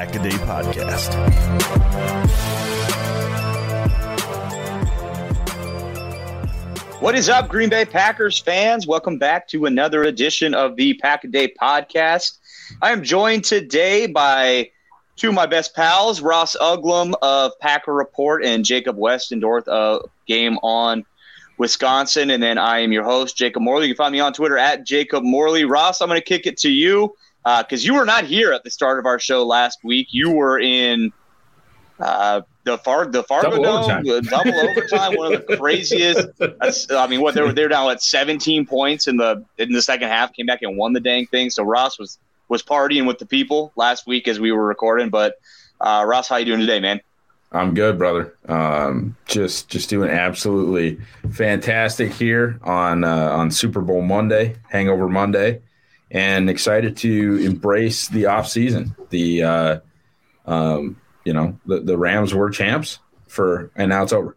This is the Pack a Day Podcast. What is up, Green Bay Packers fans? Welcome back to another edition of the Pack a Day podcast. I am joined today by two of my best pals, Ross Uglem of Packer Report and Jacob Westendorf of Game On Wisconsin. And then I am your host, Jacob Morley. You can find me on Twitter at Jacob Morley. Ross, I'm going to kick it to you because uh, you were not here at the start of our show last week. You were in uh, the Far the Fargo double Dome, overtime. double overtime, one of the craziest. I mean, what they were they're down at 17 points in the in the second half, came back and won the dang thing. So Ross was was partying with the people last week as we were recording. But uh, Ross, how you doing today, man? I'm good, brother. Um, just just doing absolutely fantastic here on uh, on Super Bowl Monday, Hangover Monday, and excited to embrace the off season. The uh, um, you know the, the Rams were champs for, and now it's over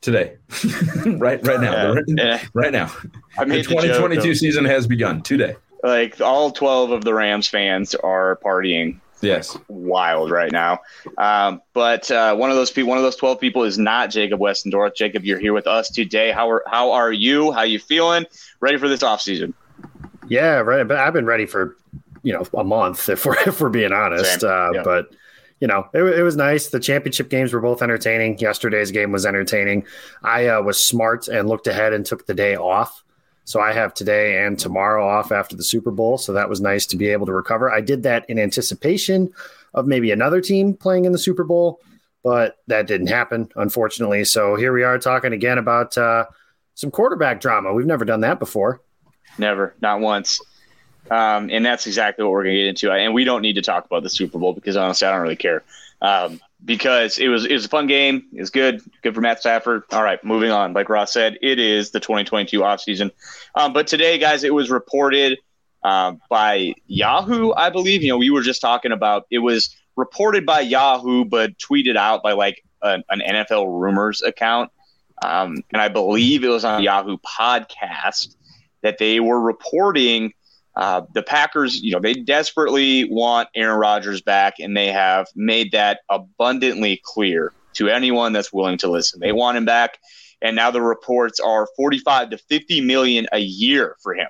today, right right now, right, yeah. right, now. I mean, the 2022 season has begun today. Like all 12 of the Rams fans are partying Yes, wild right now. Um, but uh, one of those people, one of those twelve people, is not Jacob Westendorf. Jacob, you're here with us today. How are how are you? How you feeling? Ready for this off season? Yeah, right. But I've been ready for you know a month if we're if we're being honest. Uh, yeah. But you know, it, it, was nice. The championship games were both entertaining. Yesterday's game was entertaining. I uh, was smart and looked ahead and took the day off. So I have today and tomorrow off after the Super Bowl. So that was nice to be able to recover. I did that in anticipation of maybe another team playing in the Super Bowl, but that didn't happen, unfortunately. So here we are talking again about uh, some quarterback drama. We've never done that before. Never, not once. Um, and that's exactly what we're going to get into. And we don't need to talk about the Super Bowl because honestly, I don't really care. Um, because it was it was a fun game. It was good, good for Matt Stafford. All right, moving on. Like Ross said, it is the 2022 offseason. Um, but today, guys, it was reported uh, by Yahoo, I believe. You know, we were just talking about it was reported by Yahoo, but tweeted out by like an, an NFL rumors account. Um, and I believe it was on Yahoo podcast that they were reporting uh, the Packers, you know, they desperately want Aaron Rodgers back, and they have made that abundantly clear to anyone that's willing to listen. They want him back, and now the reports are 45 to 50 million a year for him.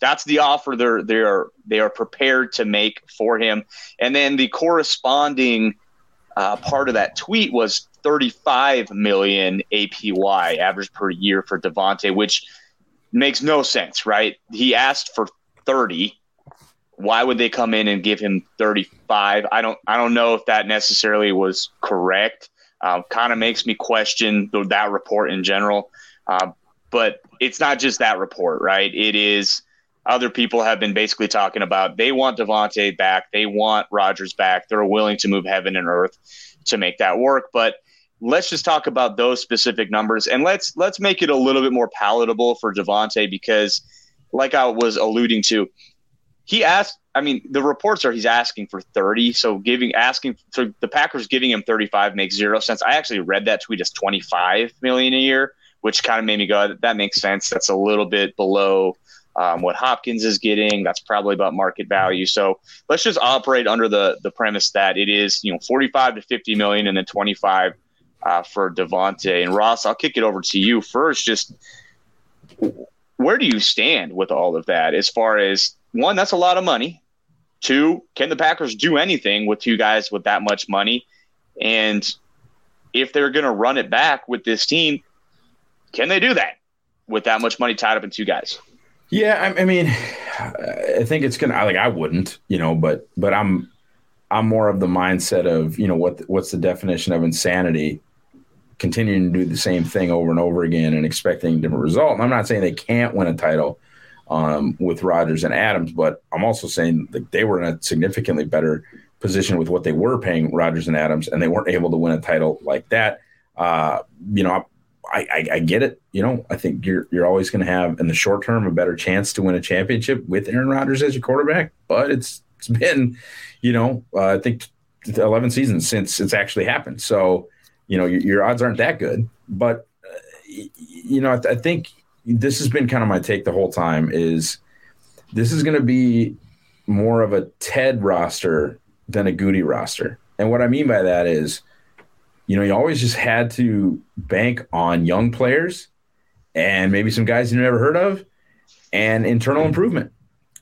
That's the offer they're they are they are prepared to make for him. And then the corresponding uh, part of that tweet was 35 million APY average per year for Davante, which makes no sense, right? He asked for 30 why would they come in and give him 35 i don't i don't know if that necessarily was correct. Uh, kind of makes me question the, that report in general. Uh, but it's not just that report right? It is other people have been basically talking about they want Davante back. They want Rodgers back. They're willing to move heaven and earth to make that work. But let's just talk about those specific numbers and let's let's make it a little bit more palatable for Davante because – like I was alluding to, he asked. I mean, the reports are he's asking for 30. So giving asking so the Packers giving him 35 makes zero sense. I actually read that tweet as 25 million a year, which kind of made me go, that makes sense. That's a little bit below um, what Hopkins is getting. That's probably about market value. So let's just operate under the the premise that it is you know 45 to 50 million and then 25 uh, for Davante and Ross. I'll kick it over to you first. Just where do you stand with all of that? As far as one, that's a lot of money. Two, can the Packers do anything with two guys with that much money? And if they're going to run it back with this team, can they do that with that much money tied up in two guys? Yeah, I, I mean, I think it's gonna. Like, I wouldn't, you know, but but I'm I'm more of the mindset of you know what what's the definition of insanity? Continuing to do the same thing over and over again and expecting a different result. And I'm not saying they can't win a title um, with Rodgers and Adams, but I'm also saying that they were in a significantly better position with what they were paying Rodgers and Adams, and they weren't able to win a title like that. Uh, you know, I, I, I, get it. You know, I think you're you're always going to have in the short term a better chance to win a championship with Aaron Rodgers as your quarterback. But it's it's been, you know, uh, I think 11 seasons since it's actually happened. So, you know, your, your odds aren't that good. But uh, you know, I, I think this has been kind of my take the whole time. Is this is going to be more of a Ted roster than a Gutey roster, and what I mean by that is you know, you always just had to bank on young players and maybe some guys you never heard of and internal improvement.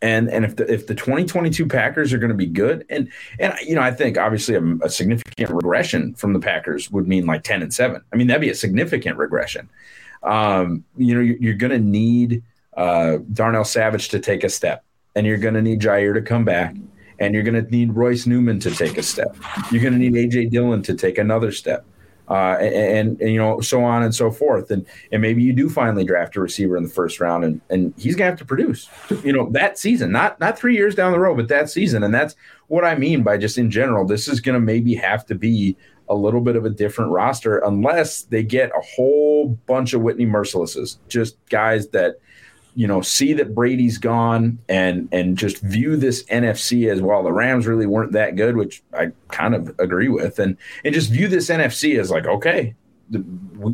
And and if the if the 2022 Packers are going to be good, and and you know, I think obviously a, a, significant regression from the Packers would mean like 10 and seven. I mean, that'd be a significant regression. Um, you know, you're, you're going to need uh, Darnell Savage to take a step, and you're going to need Jaire to come back, and you're going to need Royce Newman to take a step. You're going to need AJ Dillon to take another step. Uh, and, and, you know so on and so forth. And and maybe you do finally draft a receiver in the first round and and he's gonna have to produce you know that season not not three years down the road but that season. And that's what I mean by just in general this is gonna maybe have to be a little bit of a different roster unless they get a whole bunch of Whitney Merciluses just guys that you know, see that Brady's gone and and just view this NFC as well. The Rams really weren't that good, which I kind of agree with, and and just view this NFC as like, okay, the,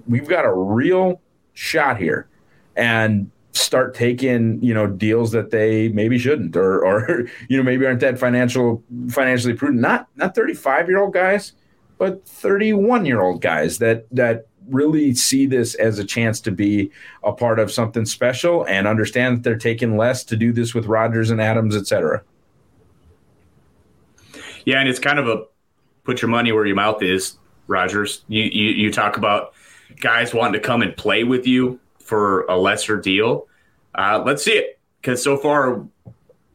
we've got a real shot here, and start taking you know deals that they maybe shouldn't or or you know maybe aren't that financial financially prudent. Not not thirty five year old guys, but thirty one year old guys that that really see this as a chance to be a part of something special and understand that they're taking less to do this with Rodgers and Adams, et cetera. Yeah, and it's kind of a put your money where your mouth is, Rodgers. You you, you talk about guys wanting to come and play with you for a lesser deal. Uh, let's see it because so far,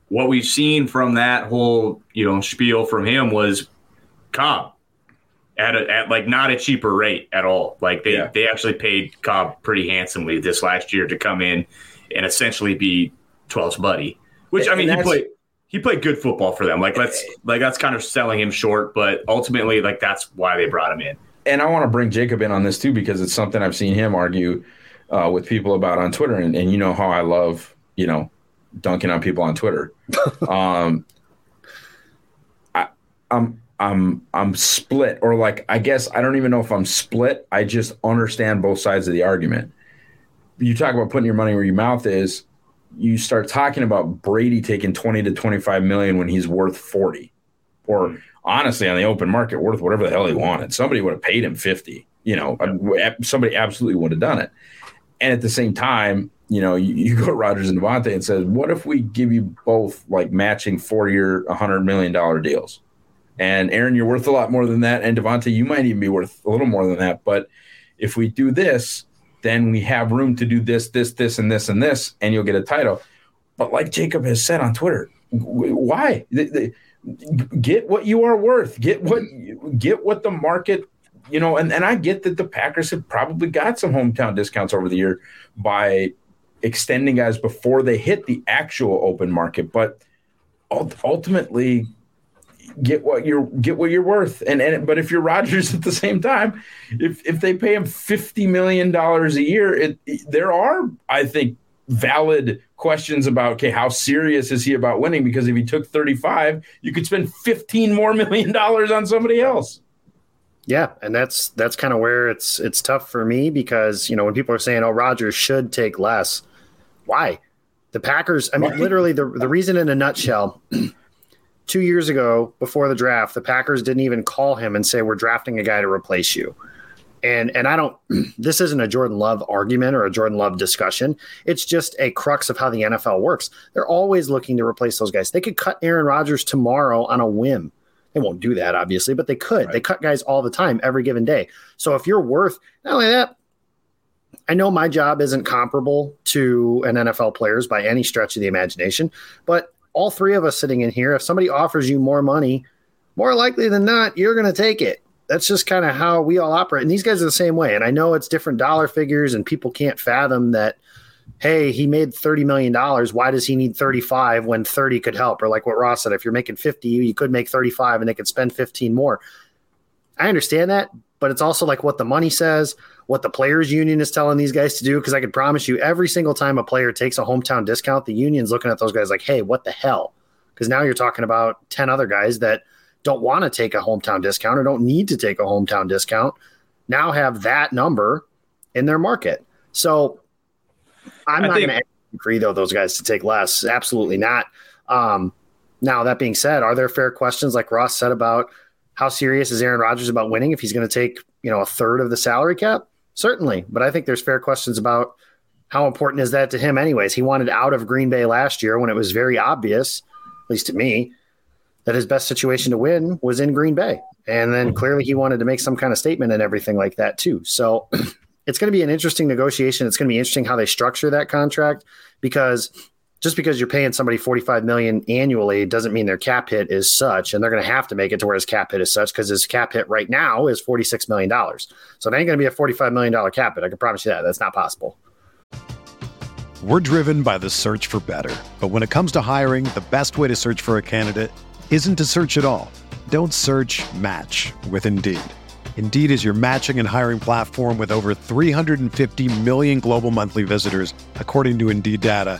what we've seen from that whole you know spiel from him was Cobb at a, at like not a cheaper rate at all. Like they yeah. they actually paid Cobb pretty handsomely this last year to come in and essentially be 12's buddy. Which I mean, he played he played good football for them. Like let's like that's kind of selling him short, but ultimately like that's why they brought him in. And I want to bring Jacob in on this too because it's something I've seen him argue uh, with people about on Twitter, and, and you know how I love you know dunking on people on Twitter. um, I, I'm I'm I'm split or like I guess I don't even know if I'm split. I just understand both sides of the argument. You talk about putting your money where your mouth is. You start talking about Brady taking 20 to 25 million when he's worth 40. Or hmm. honestly on the open market worth whatever the hell he wanted. Somebody would have paid him 50. You know, somebody absolutely would have done it. And at the same time, you know, you, you go to Rodgers and Davante and says, "What if we give you both like matching four-year, hundred million dollar deals?" And Aaron, you're worth a lot more than that. And Davante, you might even be worth a little more than that. But if we do this, then we have room to do this, this, this, and this, and this, and you'll get a title. But like Jacob has said on Twitter, why? Get what you are worth. Get what get what the market, you know, and, and I get that the Packers have probably got some hometown discounts over the year by extending guys before they hit the actual open market. But ultimately, get what you're get what you're worth. And and but if you're Rodgers at the same time, if if they pay him fifty million dollars a year, it, it, there are I think valid questions about okay how serious is he about winning because if he took 35 you could spend 15 more million dollars on somebody else Yeah, and that's that's kind of where it's it's tough for me because you know when people are saying, "Oh, Rodgers should take less," why? The Packers. I mean, literally the the reason in a nutshell. two years ago, before the draft, the Packers didn't even call him and say, "We're drafting a guy to replace you." And and I don't. This isn't a Jordan Love argument or a Jordan Love discussion. It's just a crux of how the NFL works. They're always looking to replace those guys. They could cut Aaron Rodgers tomorrow on a whim. They won't do that, obviously, but they could. Right. They cut guys all the time, every given day. So if you're worth not only that, I know my job isn't comparable to an NFL player's by any stretch of the imagination, but all three of us sitting in here, if somebody offers you more money, more likely than not, you're going to take it that's just kind of how we all operate. And these guys are the same way. And I know it's different dollar figures, and people can't fathom that. Hey, he made thirty million dollars. Why does he need thirty-five when thirty could help? Or like what Ross said, if you're making fifty, you could make thirty-five, and they could spend fifteen more. I understand that, but it's also like what the money says, what the players' union is telling these guys to do. Because I can promise you, every single time a player takes a hometown discount, the union's looking at those guys like, "Hey, what the hell?" Because now you're talking about ten other guys that don't want to take a hometown discount or don't need to take a hometown discount now have that number in their market. So I'm I not going to agree though those guys to take less. Absolutely not. Um, now that being said, are there fair questions like Ross said about how serious is Aaron Rodgers about winning if he's going to take you know a third of the salary cap? Certainly, but I think there's fair questions about how important is that to him. Anyways, he wanted out of Green Bay last year when it was very obvious, at least to me, that his best situation to win was in Green Bay. And then hmm. clearly he wanted to make some kind of statement and everything like that too. So it's going to be an interesting negotiation. It's going to be interesting how they structure that contract because just because you're paying somebody 45 million annually doesn't mean their cap hit is such and they're going to have to make it to where his cap hit is such because his cap hit right now is 46 million dollars. So it ain't going to be a 45 million dollar cap hit. I can promise you that. That's not possible. We're driven by the search for better. But when it comes to hiring, the best way to search for a candidate isn't to search at all. Don't search match with Indeed. Indeed is your matching and hiring platform with over 350 million global monthly visitors, according to Indeed data,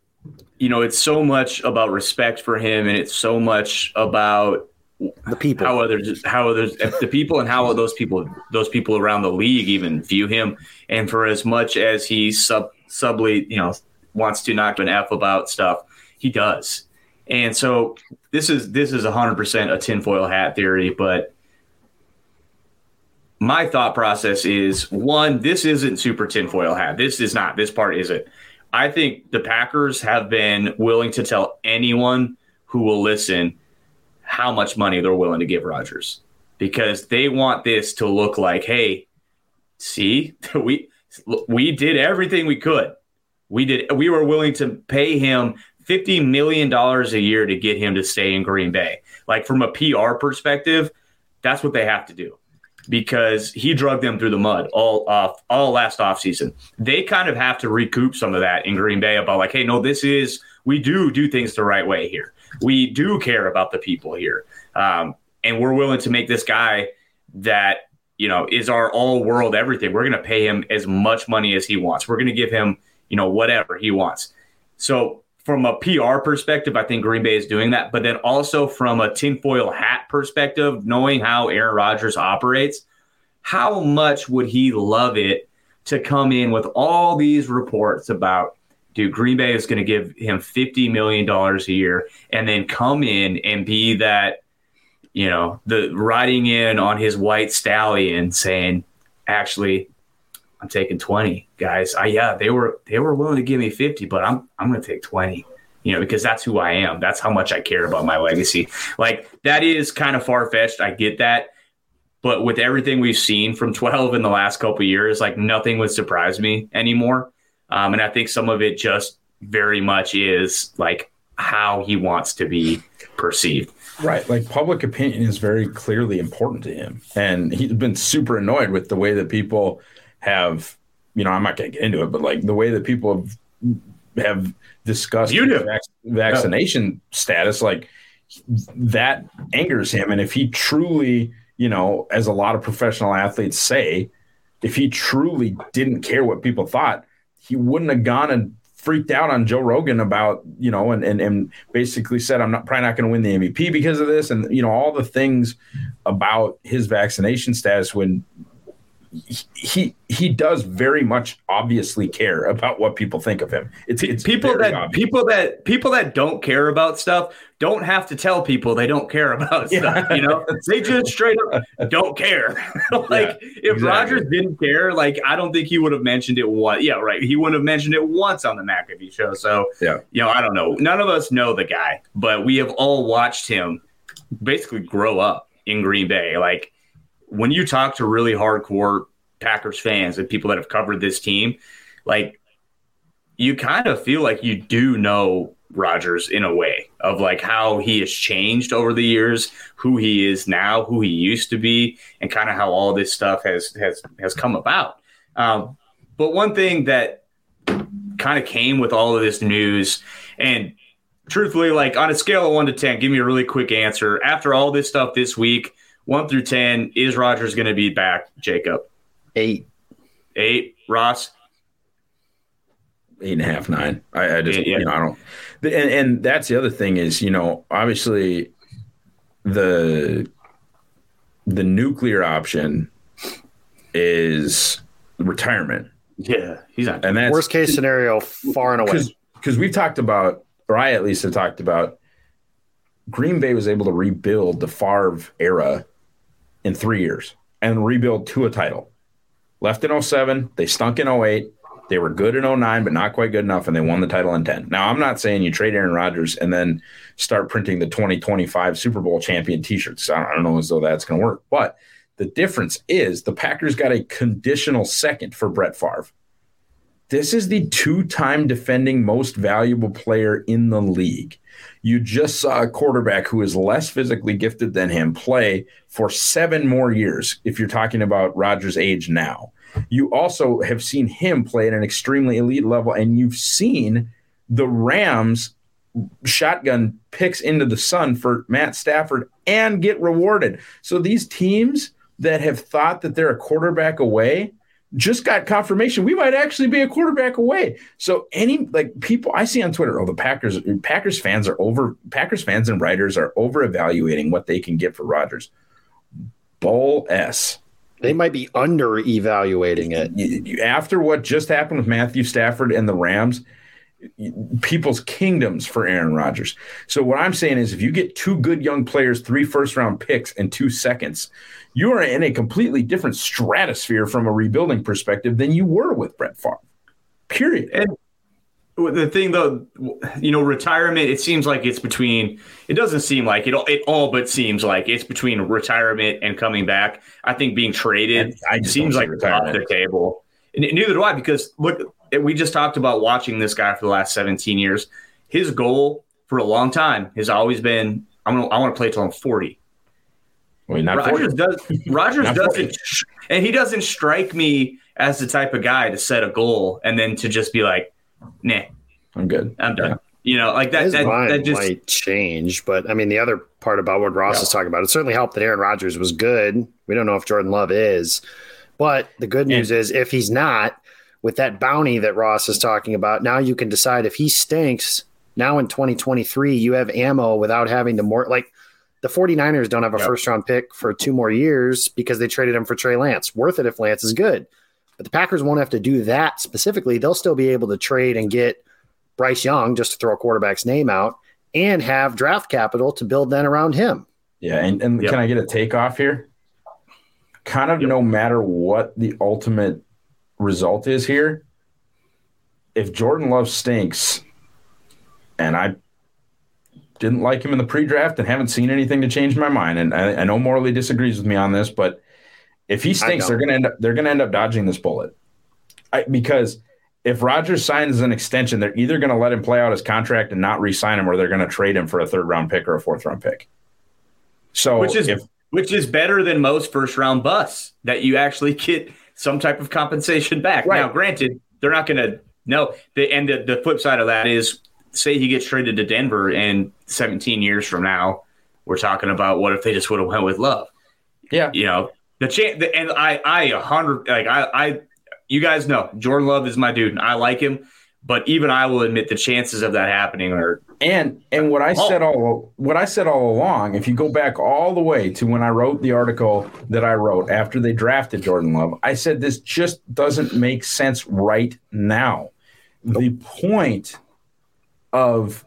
you know, it's so much about respect for him and it's so much about the people how others how others the people and how those people those people around the league even view him and for as much as he sub subly you know wants to knock an f about stuff he does and so this is this is 100% a tinfoil hat theory, but my thought process is one, this isn't super tinfoil hat. This is not. This part isn't. I think the Packers have been willing to tell anyone who will listen how much money they're willing to give Rodgers because they want this to look like, hey, see, we we did everything we could. We did we were willing to pay him $50 million a year to get him to stay in Green Bay. Like from a PR perspective, that's what they have to do because he drug them through the mud all off all last offseason. They kind of have to recoup some of that in Green Bay about like, hey, no, this is we do do things the right way here. We do care about the people here, um, and we're willing to make this guy that you know is our all world everything. We're going to pay him as much money as he wants. We're going to give him you know whatever he wants. So from a PR perspective, I think Green Bay is doing that. But then also from a tinfoil hat perspective, knowing how Aaron Rodgers operates, how much would he love it to come in with all these reports about, dude, Green Bay is going to give him $50 million a year and then come in and be that, you know, the riding in on his white stallion saying, actually, I'm taking 20, guys. I yeah, they were they were willing to give me 50, but I'm I'm going to take 20. You know, because that's who I am. That's how much I care about my legacy. Like that is kind of far fetched. I get that, but with everything we've seen from 12 in the last couple years, like nothing would surprise me anymore. Um, and I think some of it just very much is like how he wants to be perceived. Right. Like public opinion is very clearly important to him. And he's been super annoyed with the way that people have, you know, I'm not going to get into it, but like the way that people have, have discussed you vac- vaccination status, like that angers him. And if he truly, you know, as a lot of professional athletes say, if he truly didn't care what people thought, he wouldn't have gone and freaked out on Joe Rogan about, you know, and and, and basically said, I'm not probably not going to win the MVP because of this. And, you know, all the things about his vaccination status when he he does very much obviously care about what people think of him. It's, it's people that obvious. people that people that don't care about stuff don't have to tell people they don't care about yeah. stuff. You know, they just straight up don't care. like yeah, if exactly. Rodgers didn't care, like I don't think he would have mentioned it once. Yeah, right. He wouldn't have mentioned it once on the McAfee show. So yeah, you know, I don't know. None of us know the guy, but we have all watched him basically grow up in Green Bay. Like when you talk to really hardcore Packers fans and people that have covered this team, like you kind of feel like you do know Rodgers in a way of like how he has changed over the years, who he is now, who he used to be, and kind of how all this stuff has has has come about. Um, but one thing that kind of came with all of this news, and truthfully, like on a scale of one to ten, give me a really quick answer. After all this stuff this week, one through 10, is Rodgers going to be back, Jacob? Eight. Eight. Ross? Eight and a half, nine. I, I just, yeah, yeah. you know, I don't. And, and that's the other thing is, you know, obviously the the nuclear option is retirement. Yeah, he's not. And that's worst case scenario, far and away. Because we've talked about, or I at least have talked about, Green Bay was able to rebuild the Favre era in three years and rebuild to a title. Left in 07, they stunk in 08. They were good in 09, but not quite good enough, and they won the title in 10. Now, I'm not saying you trade Aaron Rodgers and then start printing the 2025 Super Bowl champion t shirts. I don't know as though that's going to work. But the difference is the Packers got a conditional second for Brett Favre. This is the two time defending most valuable player in the league. You just saw a quarterback who is less physically gifted than him play for seven more years, if you're talking about Rodgers' age now. You also have seen him play at an extremely elite level, and you've seen the Rams shotgun picks into the sun for Matt Stafford and get rewarded. So these teams that have thought that they're a quarterback away just got confirmation we might actually be a quarterback away. So any like people I see on Twitter, oh the Packers Packers fans are over Packers fans and writers are over evaluating what they can get for Rodgers. Bull S. They might be under evaluating it. After what just happened with Matthew Stafford and the Rams, people's kingdoms for Aaron Rodgers. So what I'm saying is if you get two good young players, three first round picks and two seconds, you are in a completely different stratosphere from a rebuilding perspective than you were with Brett Favre. Period. And the thing though, you know, retirement, it seems like it's between, it doesn't seem like it, it all but seems like it's between retirement and coming back. I think being traded I seems like off the table. And neither do I, because look, we just talked about watching this guy for the last 17 years. His goal for a long time has always been, I'm gonna, I want to play till I'm 40. Well, not Rodgers 40. does. Rodgers doesn't, and he doesn't strike me as the type of guy to set a goal and then to just be like, "Nah, I'm good. I'm done." Yeah. You know, like that. His that, mind that just might change, but I mean, the other part about what Ross yeah. is talking about, it certainly helped that Aaron Rodgers was good. We don't know if Jordan Love is, but the good news and, is if he's not, with that bounty that Ross is talking about, now you can decide if he stinks. Now in 2023, you have ammo without having to more like the 49ers don't have a yep. first round pick for two more years because they traded him for Trey Lance. Worth it if Lance is good. But the Packers won't have to do that specifically. They'll still be able to trade and get Bryce Young, just to throw a quarterback's name out, and have draft capital to build then around him. Yeah. And, and yep. can I get a takeoff here? Kind of yep. no matter what the ultimate result is here, if Jordan Love stinks, and I didn't like him in the pre-draft and haven't seen anything to change my mind, and I, I know Morley disagrees with me on this, but if he stinks, they're gonna end up they're gonna end up dodging this bullet, I, because if Rodgers signs an extension, they're either going to let him play out his contract and not re-sign him, or they're going to trade him for a third round pick or a fourth round pick. So which is if, which is better than most first round busts that you actually get some type of compensation back. Right. Now, granted, they're not going to no. The, and the, the flip side of that is, say he gets traded to Denver, and 17 years from now, we're talking about what if they just would have went with Love. Yeah, you know the chance. And I, I a hundred like I, I, you guys know Jordan Love is my dude. And I like him, but even I will admit the chances of that happening are and and what I oh. said all what I said all along, if you go back all the way to when I wrote the article that I wrote after they drafted Jordan Love, I said this just doesn't make sense right now. The point of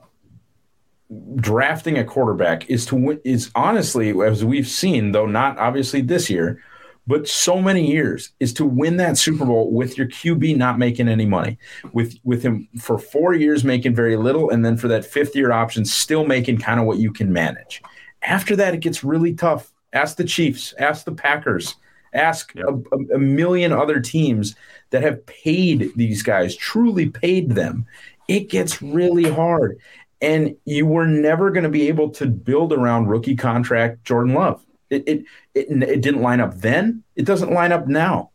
drafting a quarterback is to win, is honestly as we've seen though not obviously this year but so many years is to win that Super Bowl with your QB not making any money, with with him for four years making very little, and then for that fifth year option still making kind of what you can manage. After that, it gets really tough. Ask the Chiefs, ask the Packers, ask yep. a, a million other teams that have paid these guys, truly paid them. It gets really hard. And you were never going to be able to build around rookie contract Jordan Love it, it, it, it didn't line up then. It doesn't line up now.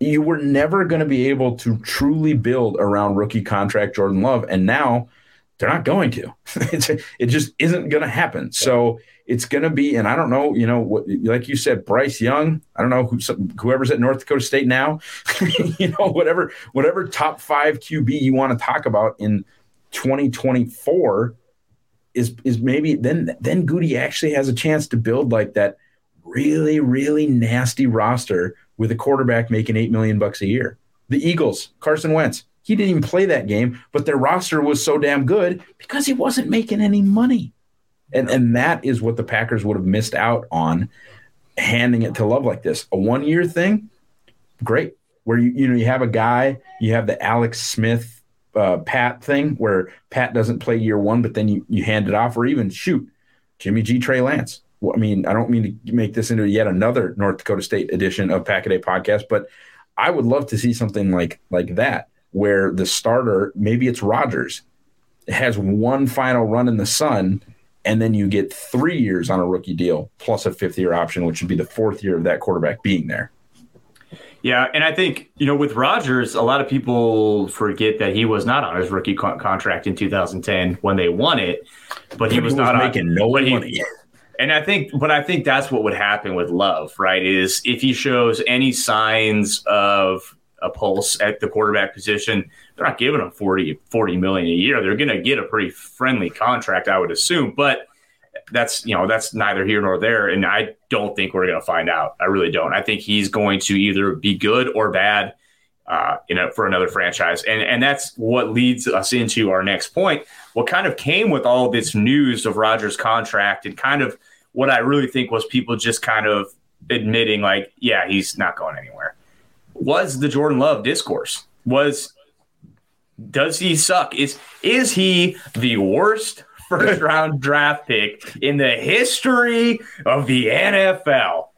You were never going to be able to truly build around rookie contract Jordan Love. And now they're not going to. it just isn't going to happen. So it's going to be, and I don't know, you know, what, like you said, Bryce Young. I don't know who, whoever's at North Dakota State now. you know, whatever, whatever top five QB you want to talk about in 2024 is is maybe then then Gutey actually has a chance to build like that really, really nasty roster with a quarterback making eight million bucks a year. The Eagles, Carson Wentz, he didn't even play that game, but their roster was so damn good because he wasn't making any money. And and that is what the Packers would have missed out on handing it to Love like this. A one year thing, great. Where you you know you have a guy, you have the Alex Smith uh, Pat thing where Pat doesn't play year one, but then you, you hand it off, or even shoot, Jimmy G, Trey Lance. I mean, I don't mean to make this into yet another North Dakota State edition of Pack a Day podcast, but I would love to see something like like that where the starter, maybe it's Rodgers, has one final run in the sun, and then you get three years on a rookie deal plus a fifth year option, which would be the fourth year of that quarterback being there. Yeah, and I think you know with Rodgers, a lot of people forget that he was not on his rookie co- contract in 2010 when they won it, but he, he was, was, not making on, no money. And I think, but I think that's what would happen with Love, right? Is if he shows any signs of a pulse at the quarterback position, they're not giving him 40, 40 million a year. They're going to get a pretty friendly contract, I would assume. But that's you know that's neither here nor there, and I don't think we're going to find out. I really don't. I think he's going to either be good or bad, uh, you know, for another franchise, and and that's what leads us into our next point what kind of came with all this news of Rodgers' contract and kind of what I really think was people just kind of admitting, like, yeah, he's not going anywhere, was the Jordan Love discourse. Was does he suck? Is is he the worst first round draft pick in the history of the NFL?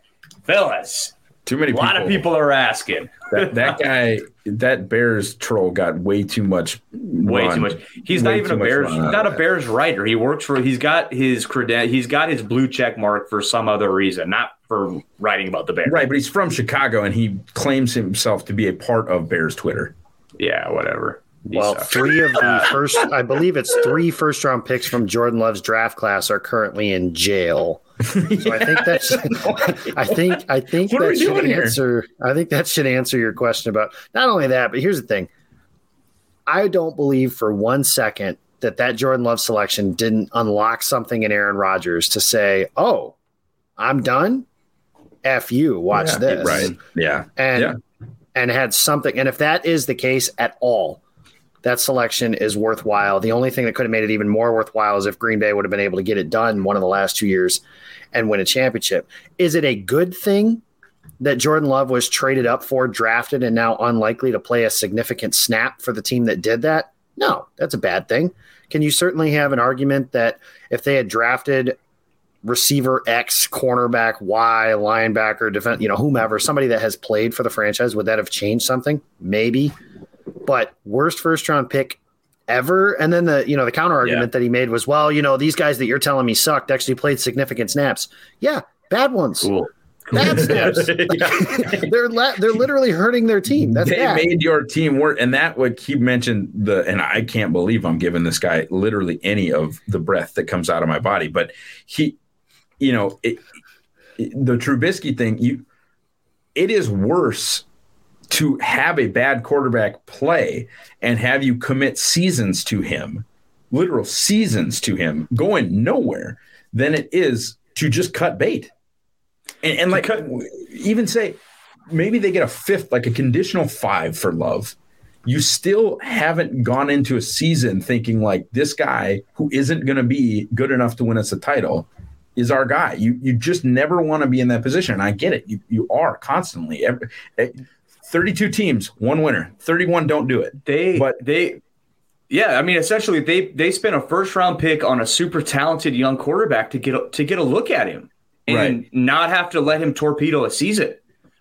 Fellas, too many. A lot of people are asking. That, that guy, that Bears troll got way too much. Way too much. He's not even a Bears. He's not a Bears writer. He works for. He's got his credit. He's got his blue check mark for some other reason, not for writing about the Bears. Right, but he's from Chicago and he claims himself to be a part of Bears Twitter. Yeah, whatever. He well, sucks. three of the first, I believe it's three first round picks from Jordan Love's draft class are currently in jail. So I think that's I think I think what that should answer here? I think that should answer your question about not only that, but here's the thing. I don't believe for one second that that Jordan Love selection didn't unlock something in Aaron Rodgers to say, "Oh, I'm done. F you, watch yeah, this." Right. Yeah. And yeah. and had something and if that is the case at all, that selection is worthwhile. The only thing that could have made it even more worthwhile is if Green Bay would have been able to get it done one of the last two years and win a championship. Is it a good thing? That Jordan Love was traded up for, drafted, and now unlikely to play a significant snap for the team that did that? No, that's a bad thing. Can you certainly have an argument that if they had drafted receiver X, cornerback Y, linebacker, defense, you know, whomever, somebody that has played for the franchise, would that have changed something? Maybe. But worst first round pick ever. And then the you know the counter argument yeah. that he made was, well, you know, these guys that you're telling me sucked actually played significant snaps. Yeah, bad ones. Cool. Bad snaps. they're la- they're literally hurting their team. That's they bad. made your team work, and that would keep mentioned the. And I can't believe I'm giving this guy literally any of the breath that comes out of my body. But he, you know, it, it, the Trubisky thing. You, it is worse to have a bad quarterback play and have you commit seasons to him, literal seasons to him, going nowhere, than it is to just cut bait. And, and like even say maybe they get a fifth, like a conditional five for love. You still haven't gone into a season thinking like this guy who isn't going to be good enough to win us a title is our guy. You you just never want to be in that position. And I get it. You you are constantly. Every, eh, 32 teams, one winner. 31 don't do it. They but they yeah, I mean essentially they they spent a first round pick on a super talented young quarterback to get a, to get a look at him and right. not have to let him torpedo a season.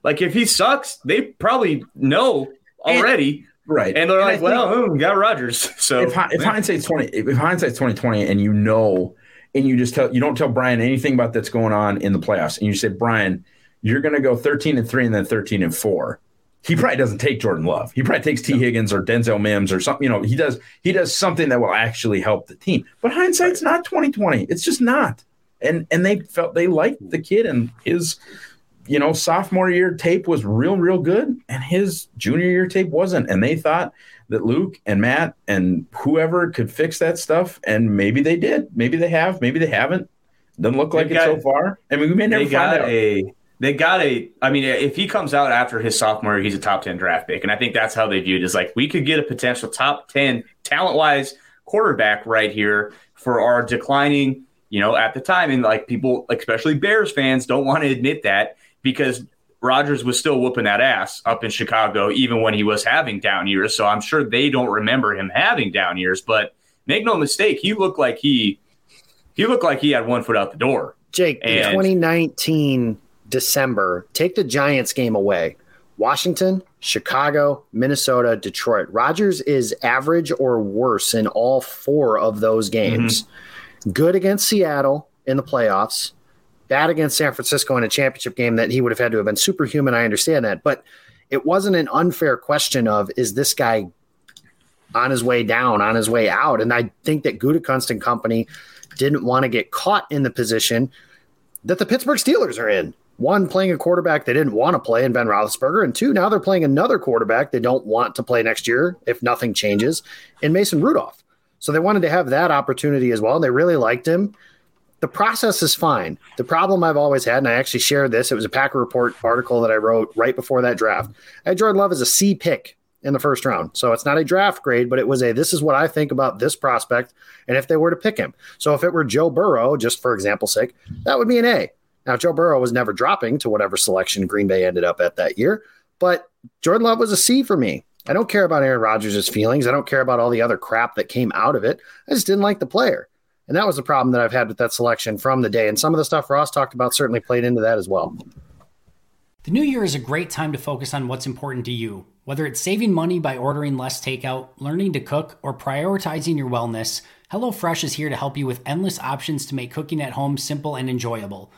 Like if he sucks, they probably know already. And, right. And they're and like, well, oh, we got Rodgers. So if, if hindsight's 20 if hindsight's 2020 and you know and you just tell you don't tell Brian anything about that's going on in the playoffs and you say, Brian, you're gonna go 13 and 3 and then 13 and 4 he probably doesn't take Jordan Love. He probably takes Tee Higgins or Denzel Mims or something. You know, he does he does something that will actually help the team. But hindsight's not twenty twenty. It's just not. And and they felt they liked the hmm. kid and his you know sophomore year tape was real real good and his junior year tape wasn't. And they thought that Luke and Matt and whoever could fix that stuff. And maybe they did. Maybe they have. Maybe they haven't. Doesn't look like it so far. I mean, we may never find out. A- they got a i mean if he comes out after his sophomore year he's a top 10 draft pick and i think that's how they viewed it is like we could get a potential top 10 talent wise quarterback right here for our declining you know at the time and like people especially bears fans don't want to admit that because Rodgers was still whooping that ass up in Chicago, even when he was having down years. So I'm sure they don't remember him having down years. But make no mistake, he looked like he he looked like he had one foot out the door. Jake, and, 2019 December, take the Giants game away. Washington, Chicago, Minnesota, Detroit. Rodgers is average or worse in all four of those games. Mm-hmm. Good against Seattle in the playoffs, bad against San Francisco in a championship game that he would have had to have been superhuman. I understand that. But it wasn't an unfair question of is this guy on his way down, on his way out? And I think that Gutekunst and company didn't want to get caught in the position that the Pittsburgh Steelers are in one, playing a quarterback they didn't want to play in Ben Roethlisberger, and two, now they're playing another quarterback they don't want to play next year if nothing changes in Mason Rudolph. So they wanted to have that opportunity as well. And they really liked him. The process is fine. The problem I've always had, and I actually shared this, it was a Packer Report article that I wrote right before that draft. I had Jordan Love as a C pick in the first round. So it's not a draft grade, but it was a this is what I think about this prospect and if they were to pick him. So if it were Joe Burrow, just for example's sake, that would be an A. Now, Joe Burrow was never dropping to whatever selection Green Bay ended up at that year, but Jordan Love was a C for me. I don't care about Aaron Rodgers' feelings. I don't care about all the other crap that came out of it. I just didn't like the player. And that was the problem that I've had with that selection from the day. And some of the stuff Ross talked about certainly played into that as well. The new year is a great time to focus on what's important to you. Whether it's saving money by ordering less takeout, learning to cook, or prioritizing your wellness, HelloFresh is here to help you with endless options to make cooking at home simple and enjoyable.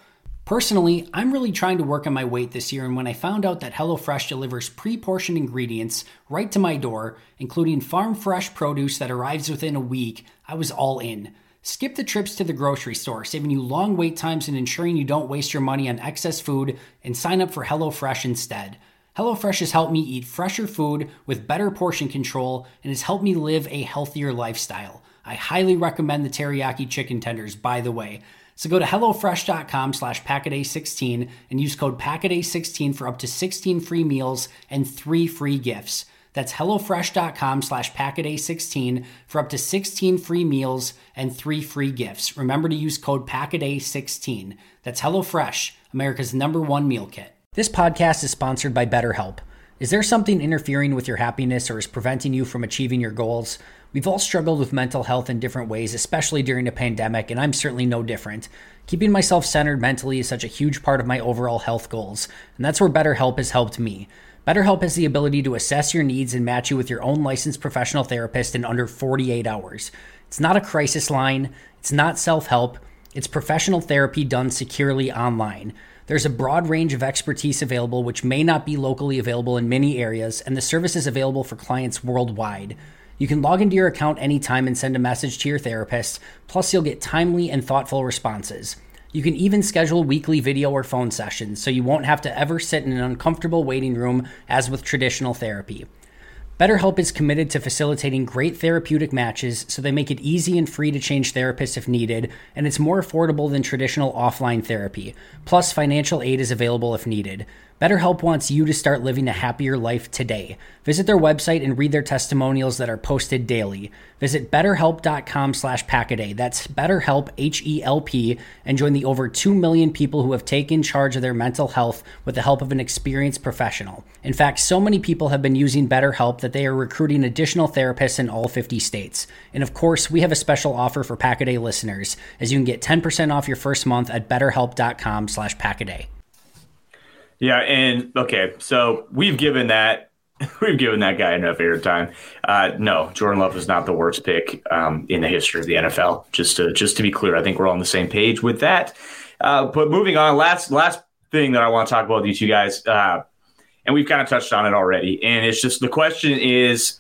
Personally, I'm really trying to work on my weight this year, and when I found out that HelloFresh delivers pre portioned ingredients right to my door, including farm fresh produce that arrives within a week, I was all in. Skip the trips to the grocery store, saving you long wait times and ensuring you don't waste your money on excess food, and sign up for HelloFresh instead. HelloFresh has helped me eat fresher food with better portion control and has helped me live a healthier lifestyle. I highly recommend the teriyaki chicken tenders, by the way. So go to HelloFresh.com slash Packaday16 and use code Packaday16 for up to 16 free meals and three free gifts. That's HelloFresh.com slash Packaday16 for up to 16 free meals and three free gifts. Remember to use code Packaday16. That's HelloFresh, America's number one meal kit. This podcast is sponsored by BetterHelp. Is there something interfering with your happiness or is preventing you from achieving your goals? We've all struggled with mental health in different ways, especially during a pandemic, and I'm certainly no different. Keeping myself centered mentally is such a huge part of my overall health goals, and that's where BetterHelp has helped me. BetterHelp has the ability to assess your needs and match you with your own licensed professional therapist in under 48 hours. It's not a crisis line, it's not self help, it's professional therapy done securely online. There's a broad range of expertise available, which may not be locally available in many areas, and the service is available for clients worldwide. You can log into your account anytime and send a message to your therapist, plus, you'll get timely and thoughtful responses. You can even schedule weekly video or phone sessions, so you won't have to ever sit in an uncomfortable waiting room as with traditional therapy. BetterHelp is committed to facilitating great therapeutic matches so they make it easy and free to change therapists if needed, and it's more affordable than traditional offline therapy. Plus, financial aid is available if needed. BetterHelp wants you to start living a happier life today. Visit their website and read their testimonials that are posted daily. Visit betterhelp.com slash packaday. That's betterhelp, H-E-L-P, and join the over 2 million people who have taken charge of their mental health with the help of an experienced professional. In fact, so many people have been using BetterHelp that they are recruiting additional therapists in all 50 states. And of course, we have a special offer for Packaday listeners, as you can get 10% off your first month at betterhelp.com slash packaday. Yeah, and okay, so we've given that we've given that guy enough airtime. Uh, no, Jordan Love is not the worst pick um, in the history of the NFL. Just to just to be clear, I think we're all on the same page with that. Uh, but moving on, last last thing that I want to talk about with you two guys, uh, and we've kind of touched on it already, and it's just the question is.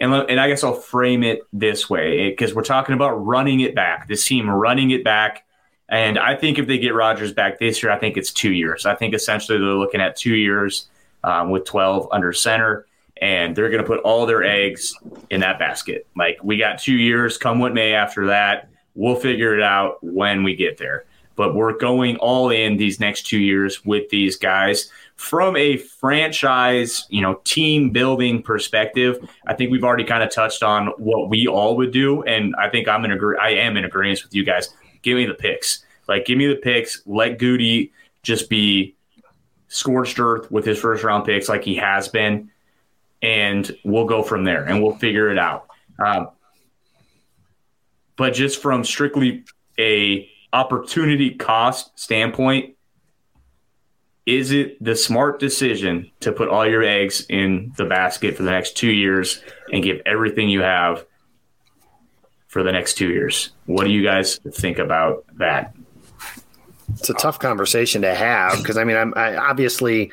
And, and I guess I'll frame it this way because we're talking about running it back. This team running it back and I think if they get Rodgers back this year, I think it's two years. I think essentially they're looking at two years um, with 12 under center, and they're going to put all their eggs in that basket. Like, we got two years, come what may after that. We'll figure it out when we get there. But we're going all in these next two years with these guys from a franchise, you know, team building perspective. I think we've already kind of touched on what we all would do, and I think I'm in agree. I am in agreement with you guys give me the picks. Like, give me the picks. Let Gutey just be scorched earth with his first round picks like he has been, and we'll go from there and we'll figure it out. Um, but just from strictly a opportunity cost standpoint, is it the smart decision to put all your eggs in the basket for the next two years and give everything you have for the next two years. What do you guys think about that? It's a tough conversation to have because I mean, I'm I, obviously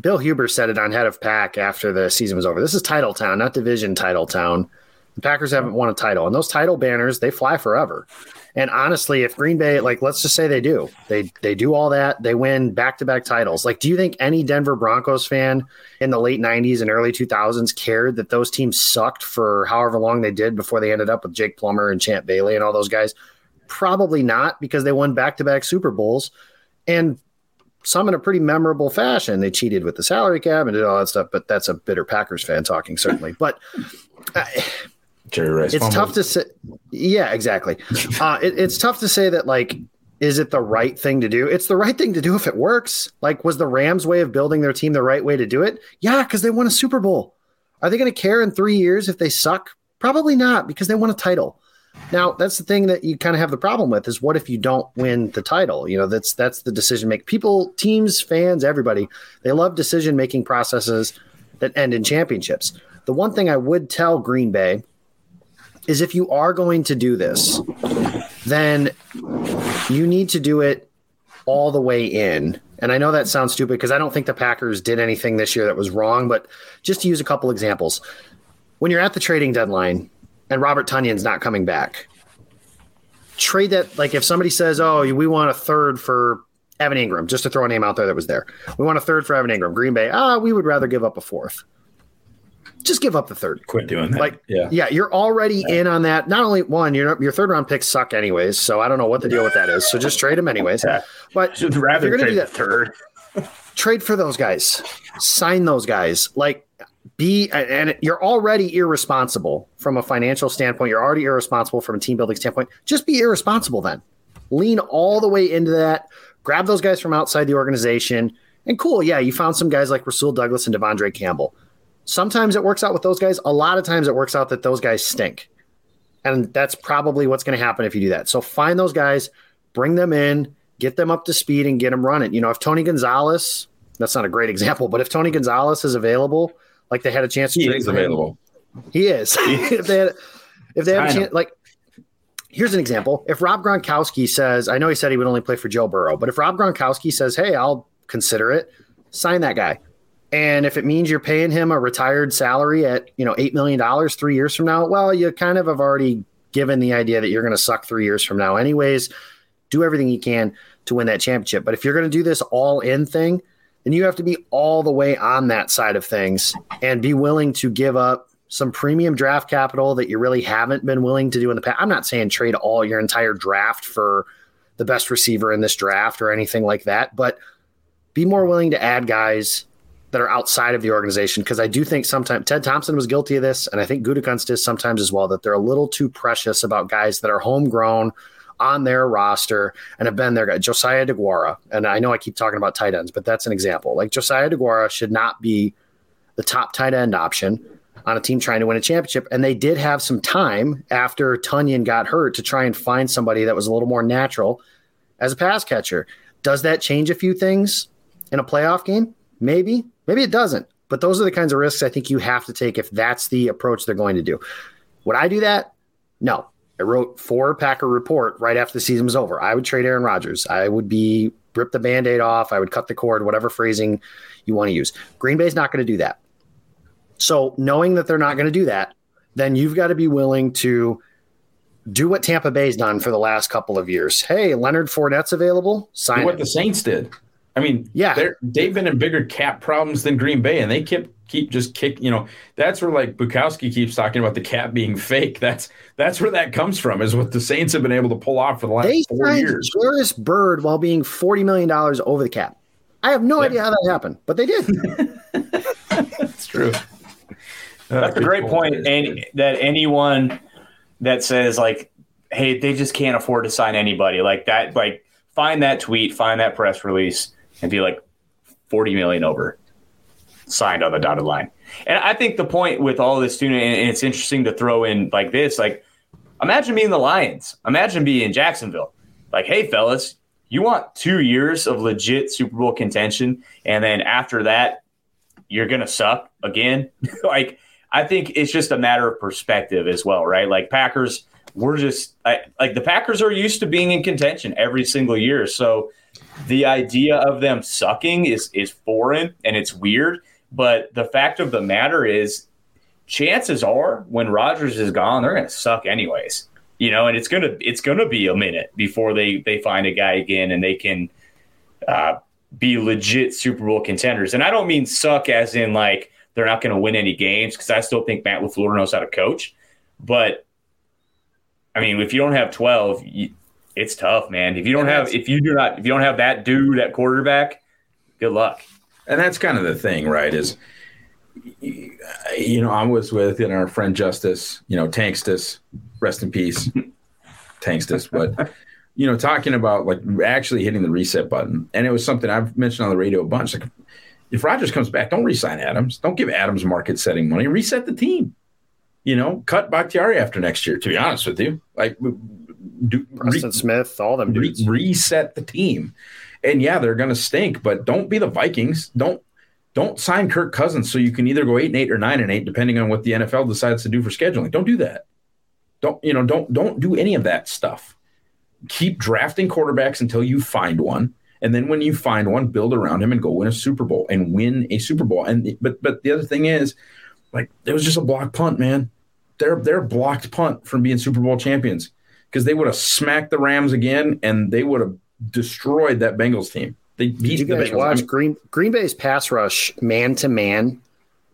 Bill Huber said it on Head of Pack after the season was over. This is title town, not division title town. The Packers haven't won a title, and those title banners they fly forever. And honestly, if Green Bay, like, let's just say they do, they they do all that, they win back to back titles. Like, do you think any Denver Broncos fan in the late '90s and early 2000s cared that those teams sucked for however long they did before they ended up with Jake Plummer and Champ Bailey and all those guys? Probably not, because they won back to back Super Bowls, and some in a pretty memorable fashion. They cheated with the salary cap and did all that stuff, but that's a bitter Packers fan talking, certainly. But. I, Jerry Rice. It's tough to say. Yeah, exactly. Uh, it, it's tough to say that like, is it the right thing to do? It's the right thing to do if it works. Like, was the Rams' way of building their team the right way to do it? Yeah, because they won a Super Bowl. Are they going to care in three years if they suck? Probably not, because they won a title. Now, that's the thing that you kind of have the problem with is what if you don't win the title? You know, that's that's the decision make. People, teams, fans, everybody, they love decision making processes that end in championships. The one thing I would tell Green Bay is if you are going to do this, then you need to do it all the way in. And I know that sounds stupid because I don't think the Packers did anything this year that was wrong, but just to use a couple examples. When you're at the trading deadline and Robert Tonyan's not coming back, trade that like if somebody says, "Oh, we want a third for Evan Engram," just to throw a name out there that was there. We want a third for Evan Engram. Green Bay, ah, we would rather give up a fourth just give up the third. Quit doing that. Like, yeah, yeah, you're already yeah. in on that. Not only one, your your third round picks suck anyways, so I don't know what the deal with that is. So just trade them anyways. Yeah. But Should rather you're gonna do that third. trade for those guys, sign those guys. Like, be and you're already irresponsible from a financial standpoint. You're already irresponsible from a team building standpoint. Just be irresponsible then. Lean all the way into that grab those guys from outside the organization. And cool, yeah, you found some guys like Rasul Douglas and De'Vondre Campbell. Sometimes it works out with those guys. A lot of times it works out that those guys stink. And that's probably what's going to happen if you do that. So find those guys, bring them in, get them up to speed, and get them running. You know, if Tony Gonzalez, that's not a great example, but if Tony Gonzalez is available, like they had a chance to he is available. He is. if they had, if they have a chance, like here's an example. If Rob Gronkowski says, I know he said he would only play for Joe Burrow, but if Rob Gronkowski says, Hey, I'll consider it, sign that guy. And if it means you're paying him a retired salary at, you know, $8 million three three years from now, well, you kind of have already given the idea that you're going to suck three years from now. Anyways, do everything you can to win that championship. But if you're going to do this all in thing, then you have to be all the way on that side of things and be willing to give up some premium draft capital that you really haven't been willing to do in the past. I'm not saying trade all your entire draft for the best receiver in this draft or anything like that, but be more willing to add guys that are outside of the organization because I do think sometimes Ted Thompson was guilty of this, and I think Gutekunst is sometimes as well that they're a little too precious about guys that are homegrown on their roster and have been there. Josiah Deguara, and I know I keep talking about tight ends, but that's an example. Like Josiah Deguara should not be the top tight end option on a team trying to win a championship. And they did have some time after Tonyan got hurt to try and find somebody that was a little more natural as a pass catcher. Does that change a few things in a playoff game? Maybe. Maybe it doesn't. But those are the kinds of risks I think you have to take if that's the approach they're going to do. Would I do that? No. I wrote for Packer Report right after the season was over. I would trade Aaron Rodgers. I would be rip the band aid off. I would cut the cord, whatever phrasing you want to use. Green Bay's not going to do that. So knowing that they're not going to do that, then you've got to be willing to do what Tampa Bay's done for the last couple of years. Hey, Leonard Fournette's available. Sign what the Saints did. I mean, yeah, they've been in bigger cap problems than Green Bay, and they keep keep just kick. You know, that's where like Bukowski keeps talking about the cap being fake. That's that's where that comes from. Is what the Saints have been able to pull off for the last they four years. Jairus Byrd while being forty million dollars over the cap. I have no yeah. idea how that happened, but they did. that's true. That's a great point. point, and that anyone that says like, "Hey, they just can't afford to sign anybody," like that, like find that tweet, find that press release, and be like, forty million over, signed on the dotted line. And I think the point with all this student, and it's interesting to throw in like this, like, imagine being the Lions, imagine being in Jacksonville, like, hey, fellas, you want two years of legit Super Bowl contention, and then after that, you're gonna suck again, like I think it's just a matter of perspective as well, right? Like Packers, we're just I, like the Packers are used to being in contention every single year. So the idea of them sucking is is foreign and it's weird. But the fact of the matter is, chances are when Rodgers is gone, they're going to suck anyways. You know, and it's gonna it's gonna be a minute before they they find a guy again and they can uh, be legit Super Bowl contenders. And I don't mean suck as in like they're not going to win any games because I still think Matt LaFleur knows how to coach. But I mean, if you don't have 12, you, it's tough, man. If you don't have, if you do not, if you don't have that dude at quarterback, good luck. And that's kind of the thing, right? Is you know, I was with you know, our friend Justice, you know, Tankstus, rest in peace, Tankstus, but you know, talking about like actually hitting the reset button, and it was something I've mentioned on the radio a bunch. Like, if Rodgers comes back, don't resign Adams. Don't give Adams market setting money. Reset the team. You know, cut Bakhtiari after next year. To be honest with you, like do, Preston re, Smith, all them re, reset the team. And yeah, they're going to stink, but don't be the Vikings. Don't don't sign Kirk Cousins so you can either go eight and eight or nine and eight, depending on what the NFL decides to do for scheduling. Don't do that. Don't you know? Don't don't do any of that stuff. Keep drafting quarterbacks until you find one and then when you find one, build around him and go win a Super Bowl and win a Super Bowl. And but but the other thing is, like it was just a blocked punt, man. They're they're blocked punt from being Super Bowl champions because they would have smacked the Rams again and they would have destroyed that Bengals team. They beat you guys watch I mean, Green Green Bay's pass rush man to man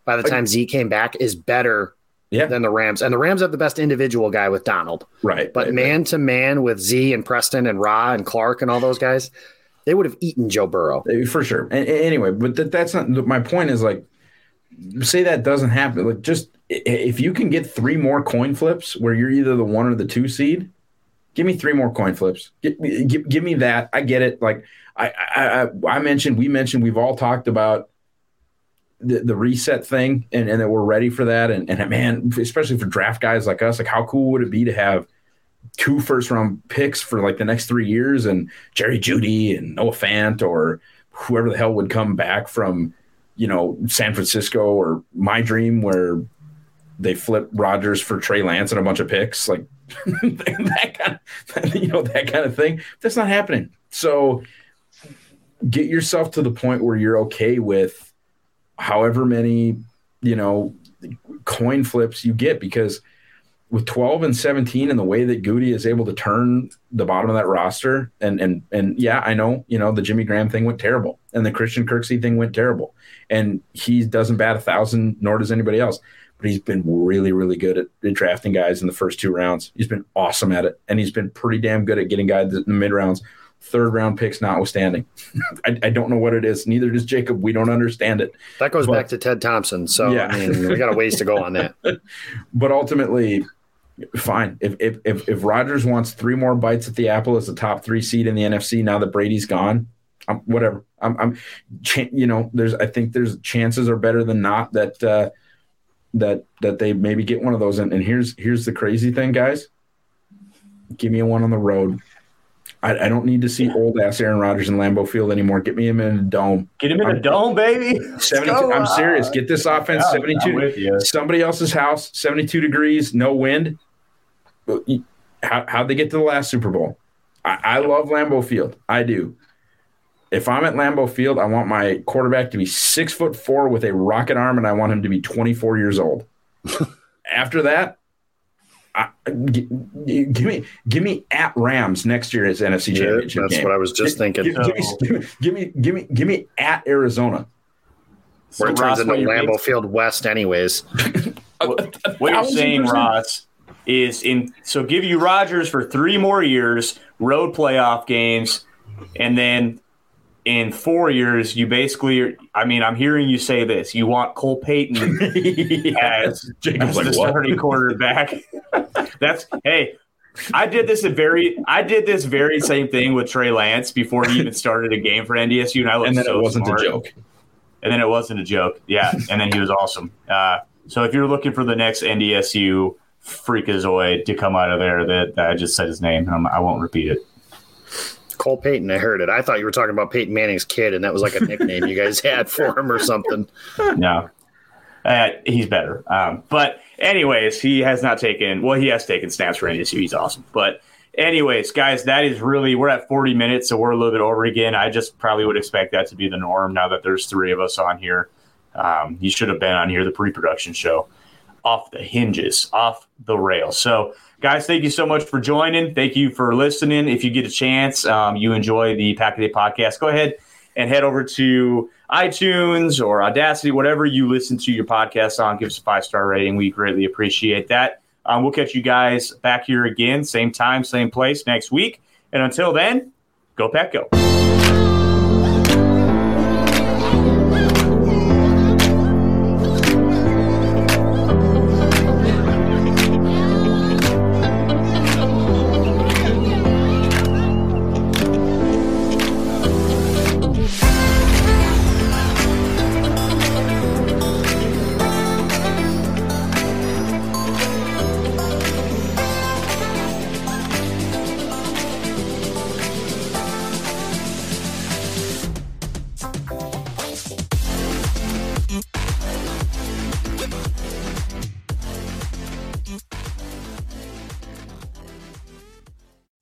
by the time Z came back is better yeah. than the Rams. And the Rams have the best individual guy with Donald. Right. But man to man with Z and Preston and Ra and Clark and all those guys, they would have eaten Joe Burrow for sure. And, anyway, but that, that's not my point. Is like, say that doesn't happen. Like, just if you can get three more coin flips where you're either the one or the two seed, Give me three more coin flips. Give, give, give me that. I get it. Like I, I, I mentioned, we mentioned, we've all talked about the, the reset thing and, and that we're ready for that. And, and man, especially for draft guys like us, like how cool would it be to have two first round picks for like the next three years and Jerry Jeudy and Noah Fant or whoever the hell would come back from, you know, San Francisco or my dream where they flip Rodgers for Trey Lance and a bunch of picks, like that kind of, you know, that kind of thing. That's not happening. So get yourself to the point where you're okay with however many, you know, coin flips you get because with 12 and 17 and the way that Gutey is able to turn the bottom of that roster and and and yeah, I know, you know, the Jimmy Graham thing went terrible and the Christian Kirksey thing went terrible. And he doesn't bat a thousand, nor does anybody else. But he's been really, really good at, at drafting guys in the first two rounds. He's been awesome at it. And he's been pretty damn good at getting guys in the mid rounds third round picks notwithstanding. I, I, don't know what it is. Neither does Jacob. We don't understand it. That goes but, back to Ted Thompson. So yeah. I mean, we got a ways to go on that. but ultimately, fine. If if if, if Rodgers wants three more bites at the apple as the top three seed in the NFC now that Brady's gone, I'm, whatever. I'm, I'm, you know, there's. I think there's chances are better than not that uh, that that they maybe get one of those. And, and here's here's the crazy thing, guys. Give me a one on the road I, I, don't need to see old ass Aaron Rodgers in Lambeau Field anymore. Get me him in a dome. Get him in I'm, a dome, baby. 72, I'm serious. Get this offense yeah, 72. Somebody else's house, 72 degrees, no wind. How, how'd they get to the last Super Bowl? I, I love Lambeau Field. I do. If I'm at Lambeau Field, I want my quarterback to be six foot four with a rocket arm, and I want him to be 24 years old. After that, I, give me give me at Rams next year as NFC yeah, Championship. That's game. what I was just thinking. Give, give, me, give, me, give me give me at Arizona. Where so it turns into Lambeau Field West, anyways. what, what you're saying, Ross, is in so give you Rodgers for three more years, road playoff games, and then in four years, you basically, I mean, I'm hearing you say this. You want Cole Payton as, as like, the starting quarterback. That's, hey, I did this a very, I did this very same thing with Trey Lance before he even started a game for NDSU, and I looked and then so it wasn't smart. a joke. And then it wasn't a joke, yeah. And then he was awesome. Uh, so if you're looking for the next NDSU freakazoid to come out of there, that, that I just said his name, and I won't repeat it. Cole Payton. I heard it. I thought you were talking about Peyton Manning's kid, and that was like a nickname you guys had for him or something. No, uh, he's better. Um, but anyways, he has not taken. Well, he has taken snaps for NDSU. He's awesome. But anyways, guys, that is really we're at 40 minutes, so we're a little bit over again. I just probably would expect that to be the norm now that there's three of us on here. Um, you should have been on here the pre-production show, off the hinges, off the rails. So guys, thank you so much for joining. Thank you for listening. If you get a chance, um, you enjoy the Pack a Day podcast, go ahead and head over to iTunes or Audacity, whatever you listen to your podcast on. Give us a five star rating. We greatly appreciate that. Um, we'll catch you guys back here again, same time, same place next week. And until then, go Pack